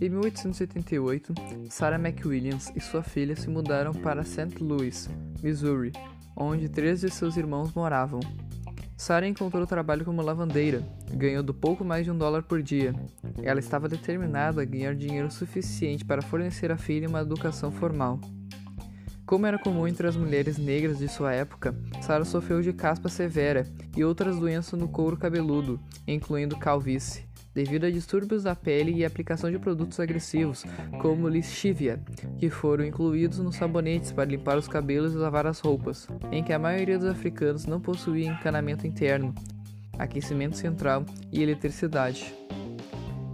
Em 1888, Sarah McWilliams e sua filha se mudaram para St. Louis, Missouri, onde três de seus irmãos moravam. Sarah encontrou trabalho como lavandeira, ganhando pouco mais de um dólar por dia. Ela estava determinada a ganhar dinheiro suficiente para fornecer à filha uma educação formal. Como era comum entre as mulheres negras de sua época, Sarah sofreu de caspa severa e outras doenças no couro cabeludo, incluindo calvície devido a distúrbios da pele e aplicação de produtos agressivos, como lixívia, que foram incluídos nos sabonetes para limpar os cabelos e lavar as roupas, em que a maioria dos africanos não possuía encanamento interno, aquecimento central e eletricidade.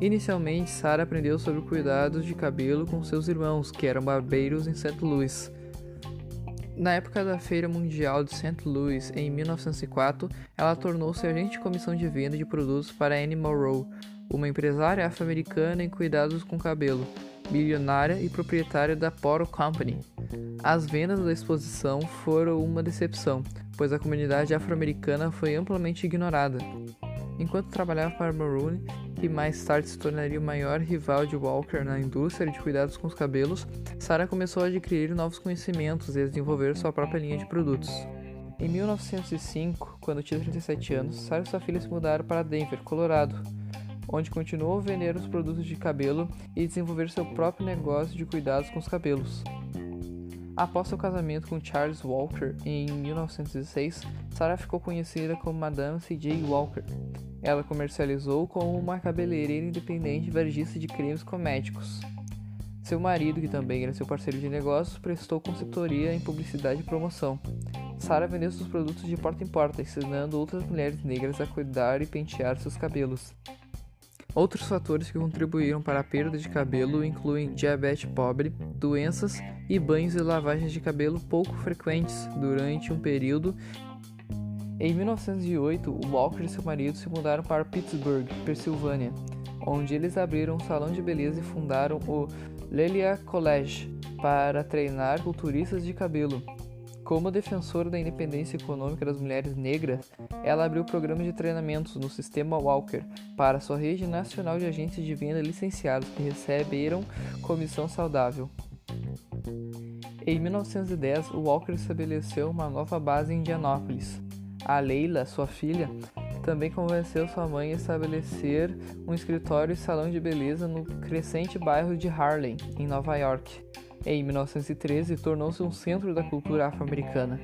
Inicialmente, Sarah aprendeu sobre cuidados de cabelo com seus irmãos, que eram barbeiros em St. Louis. Na época da Feira Mundial de St. Louis, em 1904, ela tornou-se agente de comissão de venda de produtos para Annie Morrow, uma empresária afro-americana em cuidados com cabelo, bilionária e proprietária da Poro Company. As vendas da exposição foram uma decepção, pois a comunidade afro-americana foi amplamente ignorada. Enquanto trabalhava para Maroon, que mais tarde se tornaria o maior rival de Walker na indústria de cuidados com os cabelos, Sarah começou a adquirir novos conhecimentos e a desenvolver sua própria linha de produtos. Em 1905, quando tinha 37 anos, Sarah e sua filha se mudaram para Denver, Colorado, onde continuou a vender os produtos de cabelo e desenvolver seu próprio negócio de cuidados com os cabelos. Após seu casamento com Charles Walker em 1916, Sarah ficou conhecida como Madame C.J. Walker. Ela comercializou como uma cabeleireira independente varejista de cremes cosméticos. Seu marido, que também era seu parceiro de negócios, prestou consultoria em publicidade e promoção. Sarah vendeu seus produtos de porta em porta, ensinando outras mulheres negras a cuidar e pentear seus cabelos. Outros fatores que contribuíram para a perda de cabelo incluem diabetes pobre, doenças e banhos e lavagens de cabelo pouco frequentes durante um período. Em 1908, Walker e seu marido se mudaram para Pittsburgh, Pensilvânia, onde eles abriram um salão de beleza e fundaram o Lelia College para treinar culturistas de cabelo. Como defensora da independência econômica das mulheres negras, ela abriu programas de treinamentos no sistema Walker para sua rede nacional de agentes de venda licenciados que receberam comissão saudável. Em 1910, o Walker estabeleceu uma nova base em Indianápolis. A Leila, sua filha, também convenceu sua mãe a estabelecer um escritório e salão de beleza no crescente bairro de Harlem, em Nova York. Em 1913, tornou-se um centro da cultura afro-americana.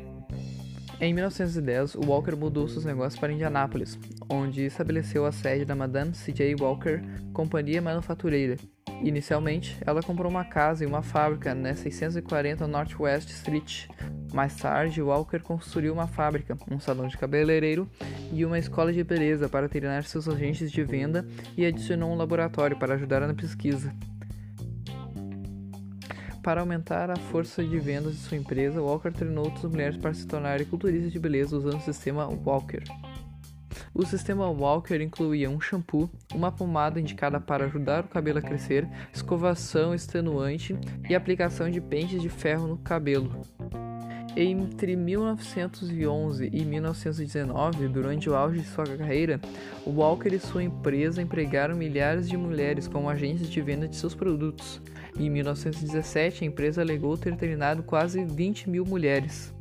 Em 1910, Walker mudou seus negócios para Indianápolis, onde estabeleceu a sede da Madame C.J. Walker Companhia Manufatureira. Inicialmente, ela comprou uma casa e uma fábrica na 640 Northwest Street. Mais tarde, Walker construiu uma fábrica, um salão de cabeleireiro e uma escola de beleza para treinar seus agentes de venda e adicionou um laboratório para ajudar na pesquisa. Para aumentar a força de vendas de sua empresa, Walker treinou outras mulheres para se tornarem culturistas de beleza usando o sistema Walker. O sistema Walker incluía um shampoo, uma pomada indicada para ajudar o cabelo a crescer, escovação extenuante e aplicação de pentes de ferro no cabelo. Entre 1911 e 1919, durante o auge de sua carreira, Walker e sua empresa empregaram milhares de mulheres como agentes de venda de seus produtos. Em 1917, a empresa alegou ter treinado quase 20 mil mulheres.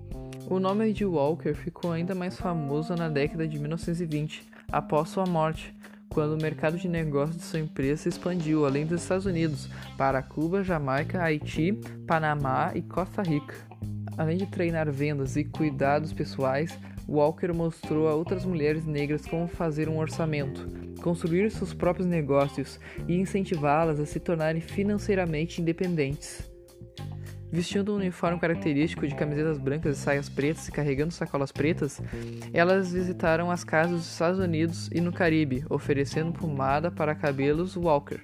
O nome de Walker ficou ainda mais famoso na década de 1920, após sua morte, quando o mercado de negócios de sua empresa se expandiu além dos Estados Unidos para Cuba, Jamaica, Haiti, Panamá e Costa Rica. Além de treinar vendas e cuidados pessoais, Walker mostrou a outras mulheres negras como fazer um orçamento, construir seus próprios negócios e incentivá-las a se tornarem financeiramente independentes. Vestindo um uniforme característico de camisetas brancas e saias pretas e carregando sacolas pretas, elas visitaram as casas dos Estados Unidos e no Caribe, oferecendo pomada para cabelos Walker.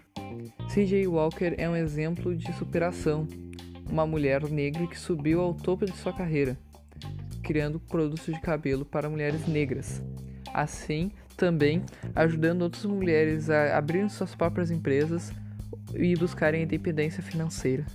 CJ Walker é um exemplo de superação, uma mulher negra que subiu ao topo de sua carreira, criando produtos de cabelo para mulheres negras. Assim, também ajudando outras mulheres a abrirem suas próprias empresas e buscarem independência financeira.